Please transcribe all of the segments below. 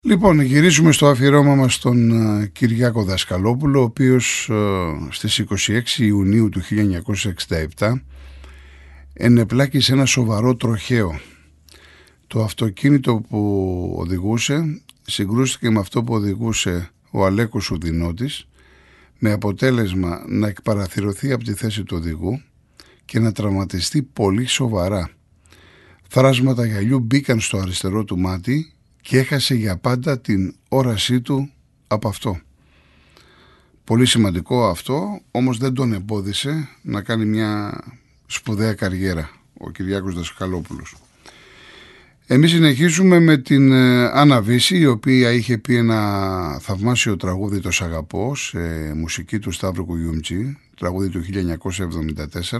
Λοιπόν, γυρίζουμε στο αφιερώμα μας στον ε, Κυριάκο Δασκαλόπουλο, ο οποίος ε, στις 26 Ιουνίου του 1967 ενεπλάκη σε ένα σοβαρό τροχαίο. Το αυτοκίνητο που οδηγούσε συγκρούστηκε με αυτό που οδηγούσε ο Αλέκος Ουδινότης με αποτέλεσμα να εκπαραθυρωθεί από τη θέση του οδηγού και να τραυματιστεί πολύ σοβαρά. Θράσματα γυαλιού μπήκαν στο αριστερό του μάτι και έχασε για πάντα την όρασή του από αυτό. Πολύ σημαντικό αυτό, όμως δεν τον εμπόδισε να κάνει μια σπουδαία καριέρα ο Κυριάκος Δασκαλόπουλος. Εμείς συνεχίζουμε με την ε, Άννα Βύση, η οποία είχε πει ένα θαυμάσιο τραγούδι το Σαγαπό σε μουσική του Σταύρου Κουγιούμτσι, τραγούδι του 1974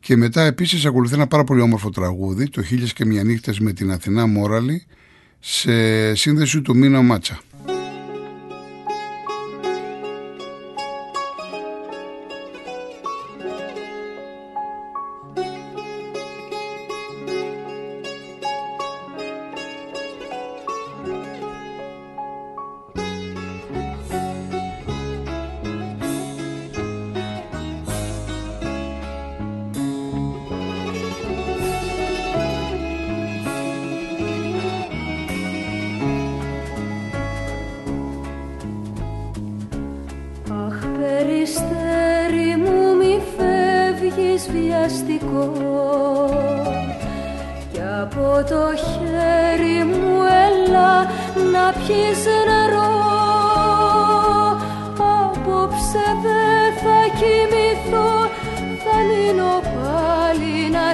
και μετά επίσης ακολουθεί ένα πάρα πολύ όμορφο τραγούδι, το «Χίλιες και μια νύχτες» με την Αθηνά Μόραλη, σε σύνδεση του Μίνα Μάτσα.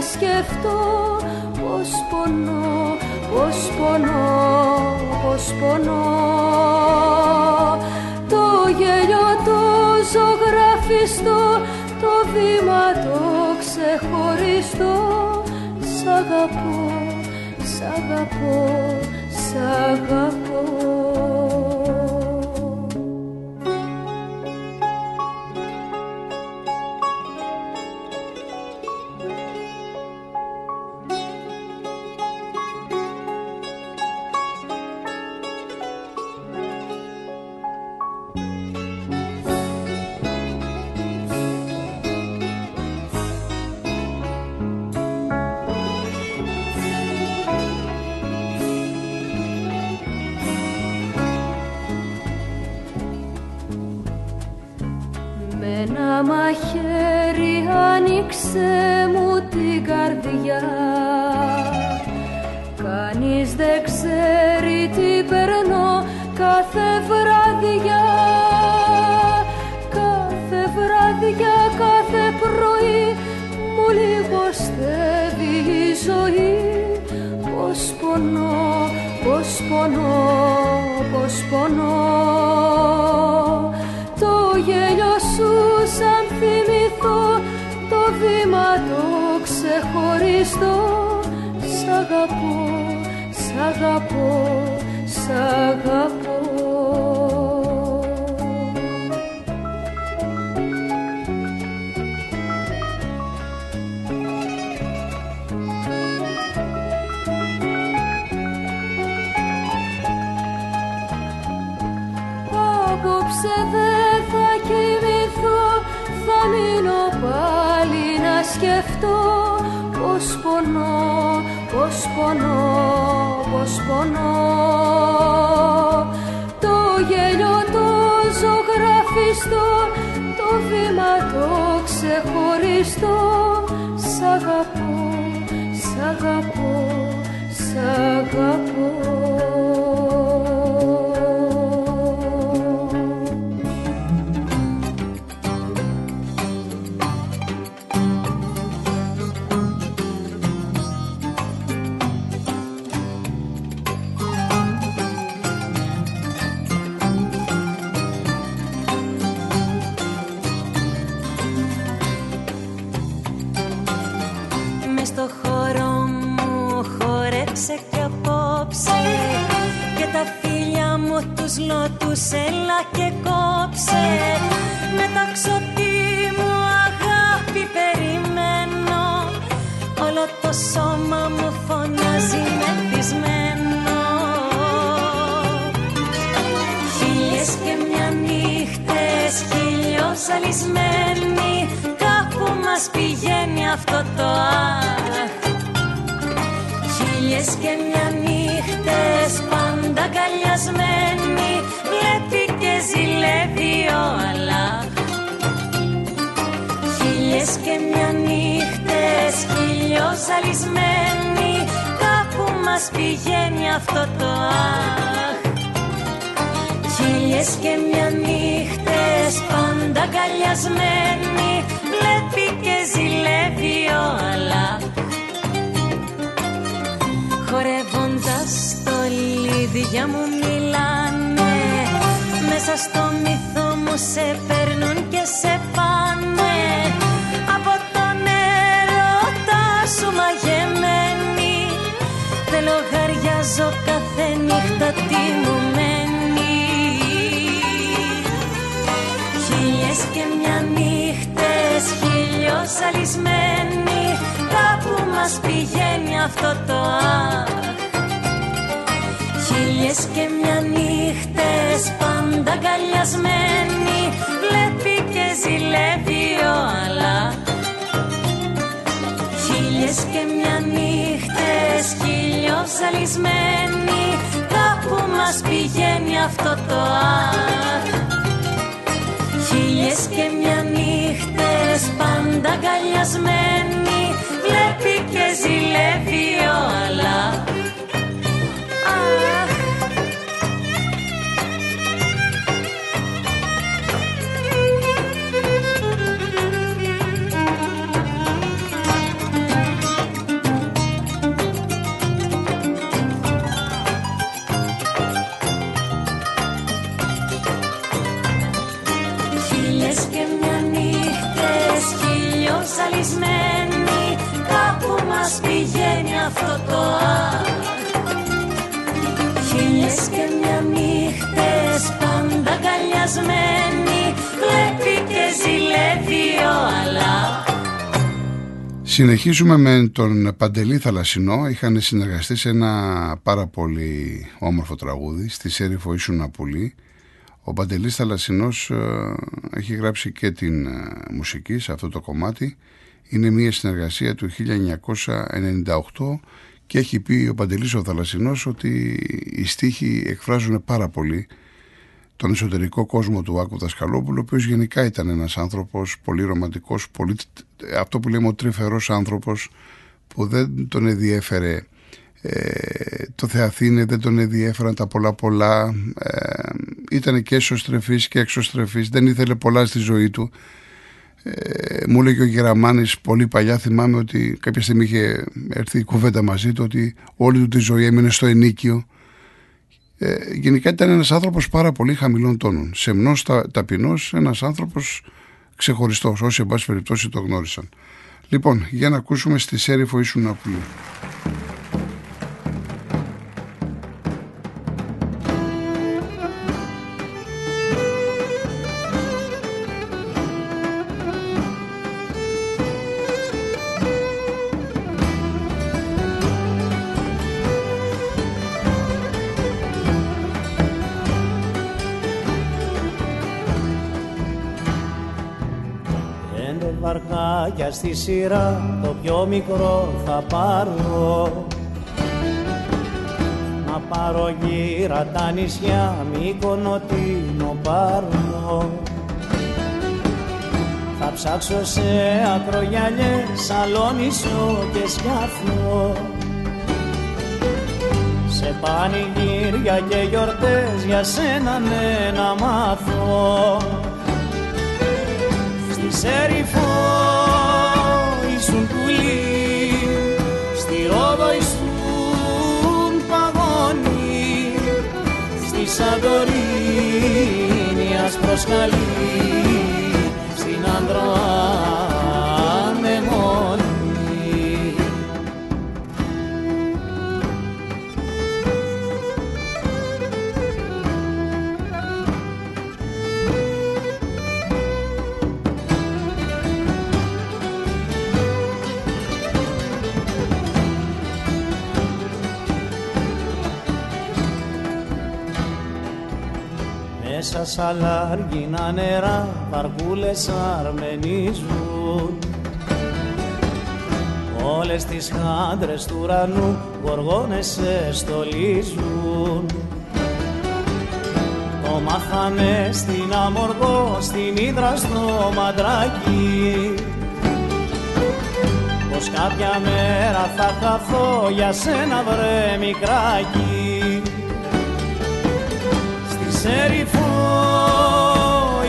Σκεφτώ πως πονώ, πως πονώ, πως πονώ. Το γέλιο το ζωγραφιστό, το βήμα το ξεχωριστό Σ' αγαπώ, σ' αγαπώ, σ' αγαπώ άνοιξε μου την καρδιά. Κανείς δεν ξέρει τι περνώ κάθε βράδια Κάθε βράδια, κάθε πρωί μου λιγοστεύει η ζωή. Πώς πονώ, πώς πονώ, πώς πονώ ξεχωριστώ Σ' αγαπώ, σ' αγαπώ, και μια νύχτε χιλιός αλυσμένη Κάπου μας πηγαίνει αυτό το αχ. Χίλιες και μια νύχτες πάντα καλιασμένη Βλέπει και ζηλεύει ο αλάχ. Χίλιες και μια νύχτες χιλιός αλυσμένη Κάπου μας πηγαίνει αυτό το αχ. Χίλιες και μια νύχτες πάντα καλιασμένοι Βλέπει και ζηλεύει ο Αλλάχ Χορεύοντας το λίδια μου μιλάνε Μέσα στο μυθό μου σε παίρνουν και σε πάνε. Από τον έρωτα σου μαγεμένη Δεν λογαριάζω κάθε νύχτα τι μου και μια νύχτες χίλιος αλυσμένοι Κάπου μας πηγαίνει αυτό το αχ Χίλιες και μια νύχτες πάντα αγκαλιασμένοι Βλέπει και ζηλεύει ο Αλλάχ Χίλιες και μια νύχτες χίλιος ζαλισμένοι Κάπου μας πηγαίνει αυτό το αχ Χίλιες και μια νύχτες πάντα αγκαλιασμένοι Βλέπει και ζηλεύει ο Αλλάχ Συνεχίζουμε με τον Παντελή Θαλασσινό. Είχαν συνεργαστεί σε ένα πάρα πολύ όμορφο τραγούδι στη Σέριφο Ήσουνα Πουλή. Ο Παντελής Θαλασσινός ε, έχει γράψει και την ε, μουσική σε αυτό το κομμάτι. Είναι μια συνεργασία του 1998 και έχει πει ο Παντελής ο Θαλασσινός ότι οι στίχοι εκφράζουν πάρα πολύ τον εσωτερικό κόσμο του Άκου Δασκαλόπουλου, ο οποίος γενικά ήταν ένας άνθρωπος πολύ ρομαντικός, πολύ, αυτό που λέμε ο τρυφερός άνθρωπος που δεν τον ενδιέφερε ε, το Θεαθήνε, δεν τον ενδιέφεραν τα πολλά πολλά, ε, ήταν και εσωστρεφής και εξωστρεφής, δεν ήθελε πολλά στη ζωή του. Ε, μου έλεγε ο Γεραμάνης πολύ παλιά θυμάμαι ότι κάποια στιγμή είχε έρθει η κουβέντα μαζί του ότι όλη του τη ζωή έμεινε στο ενίκιο ε, γενικά ήταν ένας άνθρωπος πάρα πολύ χαμηλών τόνων. Σεμνός, τα, ταπεινός, ένας άνθρωπος ξεχωριστός, όσοι εν πάση περιπτώσει το γνώρισαν. Λοιπόν, για να ακούσουμε στη Σέριφο ήσουν απλού. Βαρκάκια στη σειρά το πιο μικρό θα πάρω. Να πάρω γύρα τα νησιά Μύκονο Τίνο Πάρνο Θα ψάξω σε ακρογιαλιές Σαλόνισο και Σκιάφνο σε πανηγύρια και γιορτές για σένα ναι να μάθω. Στη Σέριφο personalidad. Μέσα σ' αλάργινα νερά βαρκούλες αρμενίζουν Όλες τις χάντρες του ουρανού γοργόνες σε στολίζουν Το μάθανε στην Αμοργό, στην Ήδρα στο Μαντράκι. Πως κάποια μέρα θα χαθώ για σένα βρε μικράκι Στη Σεριφό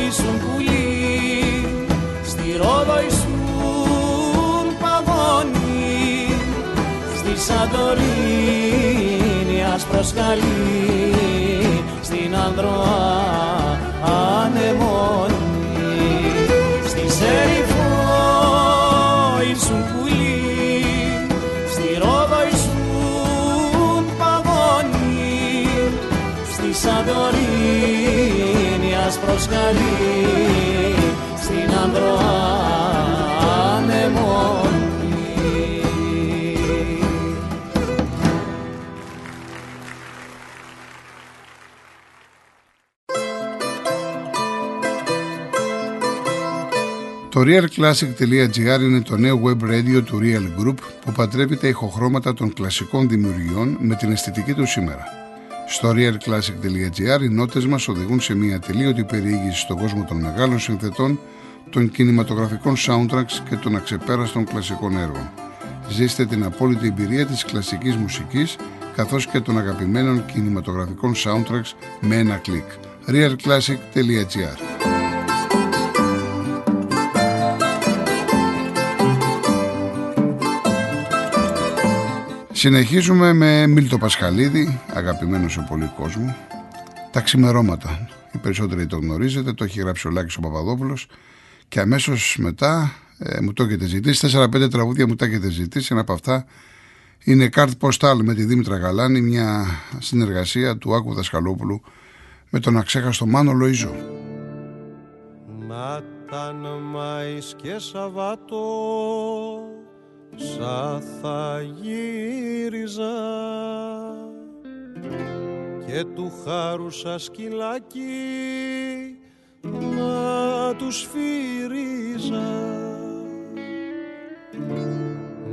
ήσουν πουλί, στη Ρόδο ήσουν παγόνι Στη Σαντορίνη άσπρος στην Ανδροά άσπρος στην Ανδροά ανεμόνι Το realclassic.gr είναι το νέο web radio του Real Group που πατρέπει τα ηχοχρώματα των κλασικών δημιουργιών με την αισθητική του σήμερα. Στο realclassic.gr οι νότες μας οδηγούν σε μια τελείωτη περιήγηση στον κόσμο των μεγάλων συνθετών, των κινηματογραφικών soundtracks και των αξεπέραστων κλασικών έργων. Ζήστε την απόλυτη εμπειρία της κλασικής μουσικής καθώς και των αγαπημένων κινηματογραφικών soundtracks με ένα κλικ. realclassic.gr Συνεχίζουμε με Μίλτο Πασχαλίδη, αγαπημένος σε πολύ κόσμος. Τα ξημερώματα. Οι περισσότεροι το γνωρίζετε, το έχει γράψει ο Λάκης ο Παπαδόπουλος και αμέσως μετά ε, μου το έχετε ζητήσει. 4-5 τραγούδια μου τα έχετε ζητήσει. Ένα από αυτά είναι Κάρτ Ποστάλ με τη Δήμητρα Γαλάνη, μια συνεργασία του Άκου Δασκαλόπουλου με τον αξέχαστο Μάνο Λοΐζο. Να και Σαββάτος Σα θα γύριζα. Και του χάρου σα σκυλάκι να τους σφύριζα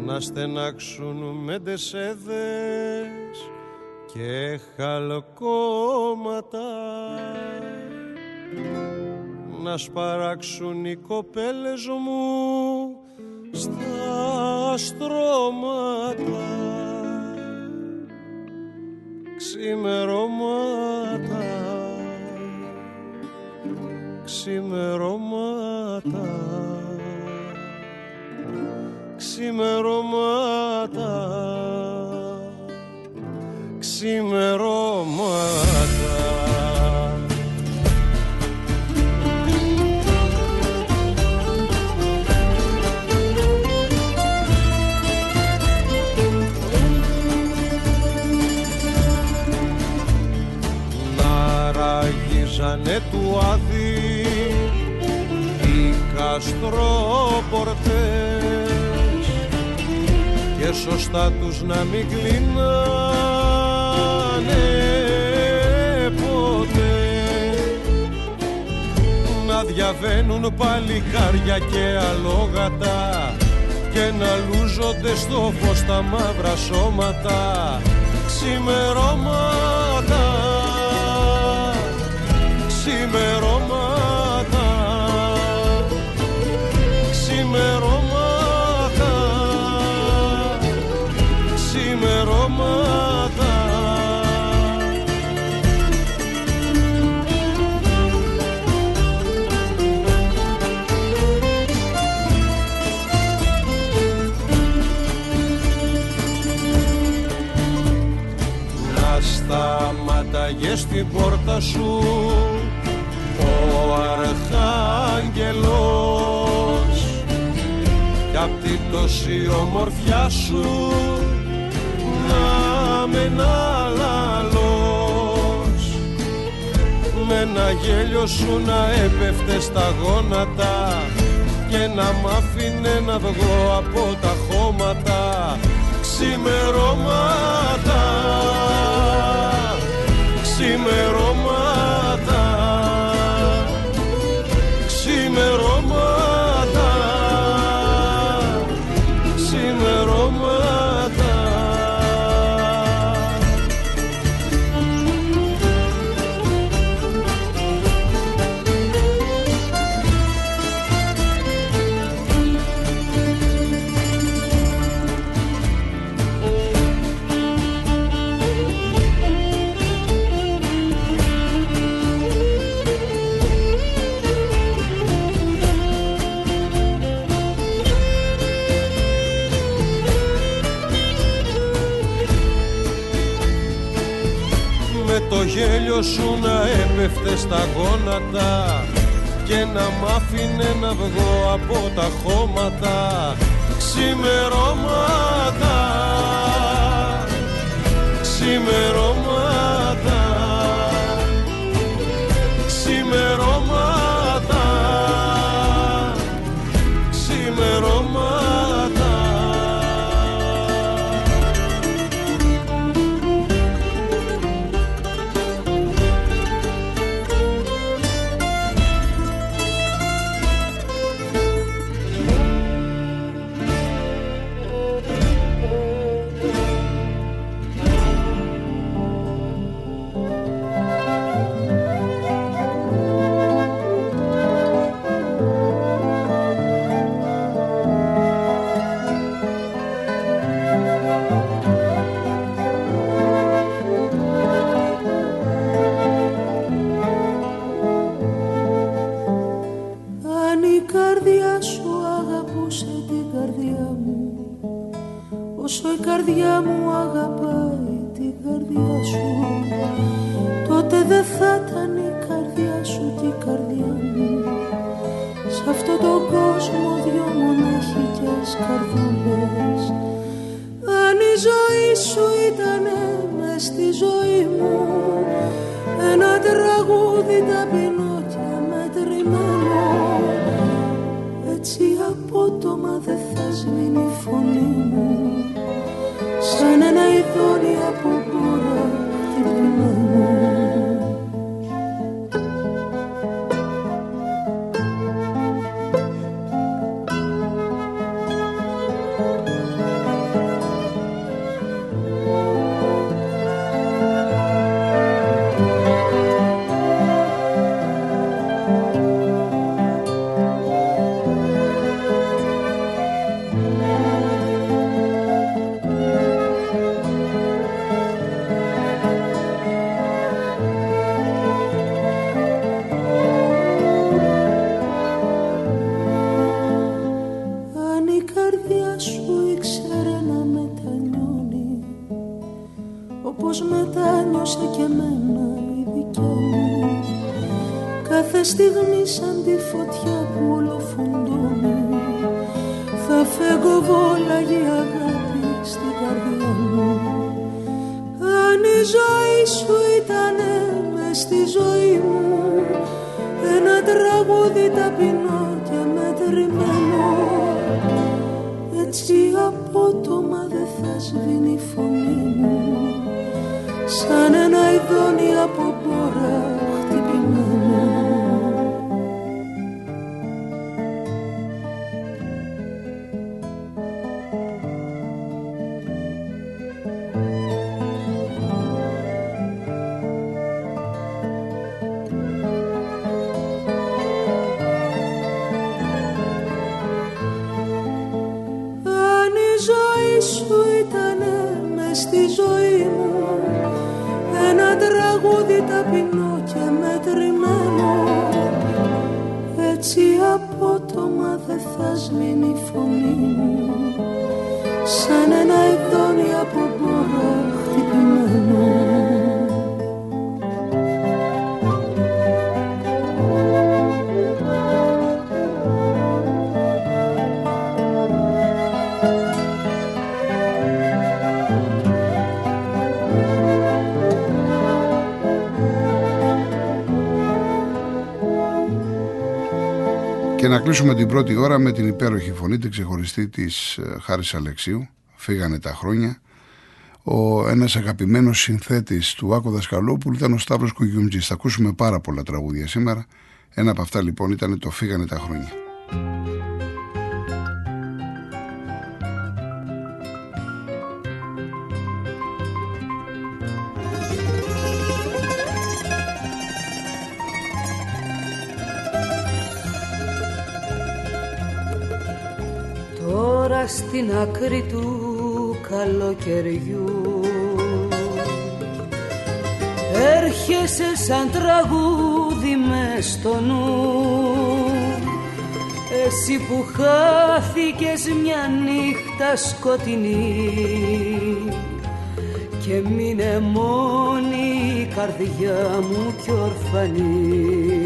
να στενάξουν με τεσέδες και χαλκόματα να σπαράξουν οι κοπέλες μου στα στρώματα ξημερώματα ξημερώματα ξημερώματα ξημερώματα Ζανε του Άδη οι καστρόπορτες και σωστά τους να μην κλείνανε ποτέ. Να διαβαίνουν παλικάρια και αλόγατα και να λούζονται στο φως τα μαύρα σώματα. Ξημερώματα ξημερώματα. Ξημερώματα. Ξημερώματα. Να σταματάγες στην πόρτα σου. ο Αρχάγγελος κι απ' την τόση ομορφιά σου να με με ένα γέλιο σου να έπεφτε στα γόνατα και να μ' άφηνε να βγω από τα χώματα. Ξημερώματα ξημερώματα ξημερώμα γέλιο σου να έπεφτε στα γόνατα και να μ' άφηνε να βγω από τα χώματα ξημερώματα. Ξημερώματα ζωή μου. Ένα τραγούδι ταπεινό και μετρημένο Έτσι απότομα δεν θα σβήνει η φωνή μου σβήνει η φωνή μου Σαν ένα ειδόνι από μπόρα Σαν ένα ειδόνι από μπόρα Και να κλείσουμε την πρώτη ώρα με την υπέροχη φωνή, την ξεχωριστή της ε, Χάρης Αλεξίου. Φύγανε τα χρόνια. Ο ένας αγαπημένος συνθέτης του Άκο Δασκαλόπουλου ήταν ο Σταύρος Κουγιούμτζης. Θα ακούσουμε πάρα πολλά τραγούδια σήμερα. Ένα από αυτά λοιπόν ήταν το «Φύγανε τα χρόνια». Στην άκρη του καλοκαιριού. Έρχεσαι σαν τραγούδι μες στο νου. Εσύ που χάθηκες μια νύχτα σκοτεινή. Και μείνε μόνη η καρδιά μου κι ορφανή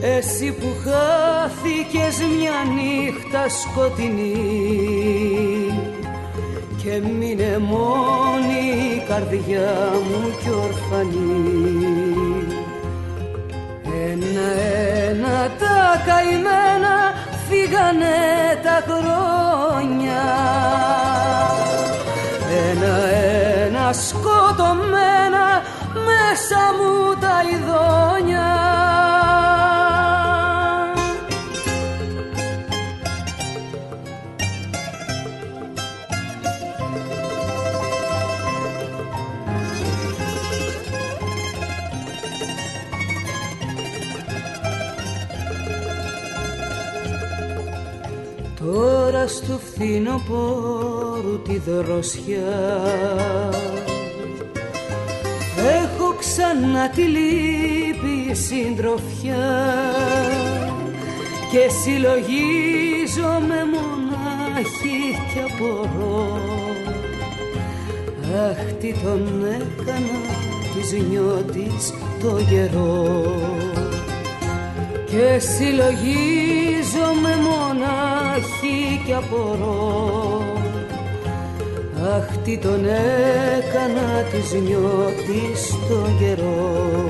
εσύ που χάθηκες μια νύχτα σκοτεινή και μείνε μόνη η καρδιά μου κι ορφανή. Ένα-ένα τα καημένα φύγανε τα χρόνια. Ένα-ένα σκοτωμένα μέσα μου τα ειδόνια Τώρα στο φθινοπόρου τη δροσιά. Έχω ξανά τη λύπη συντροφιά Και συλλογίζομαι μονάχη κι απορώ. Αχ τι τον έκανα της νιώτης το γερό και συλλογίζομαι μονάχη κι απορώ. Αχ τι τον έκανα της νιώτης τον καιρό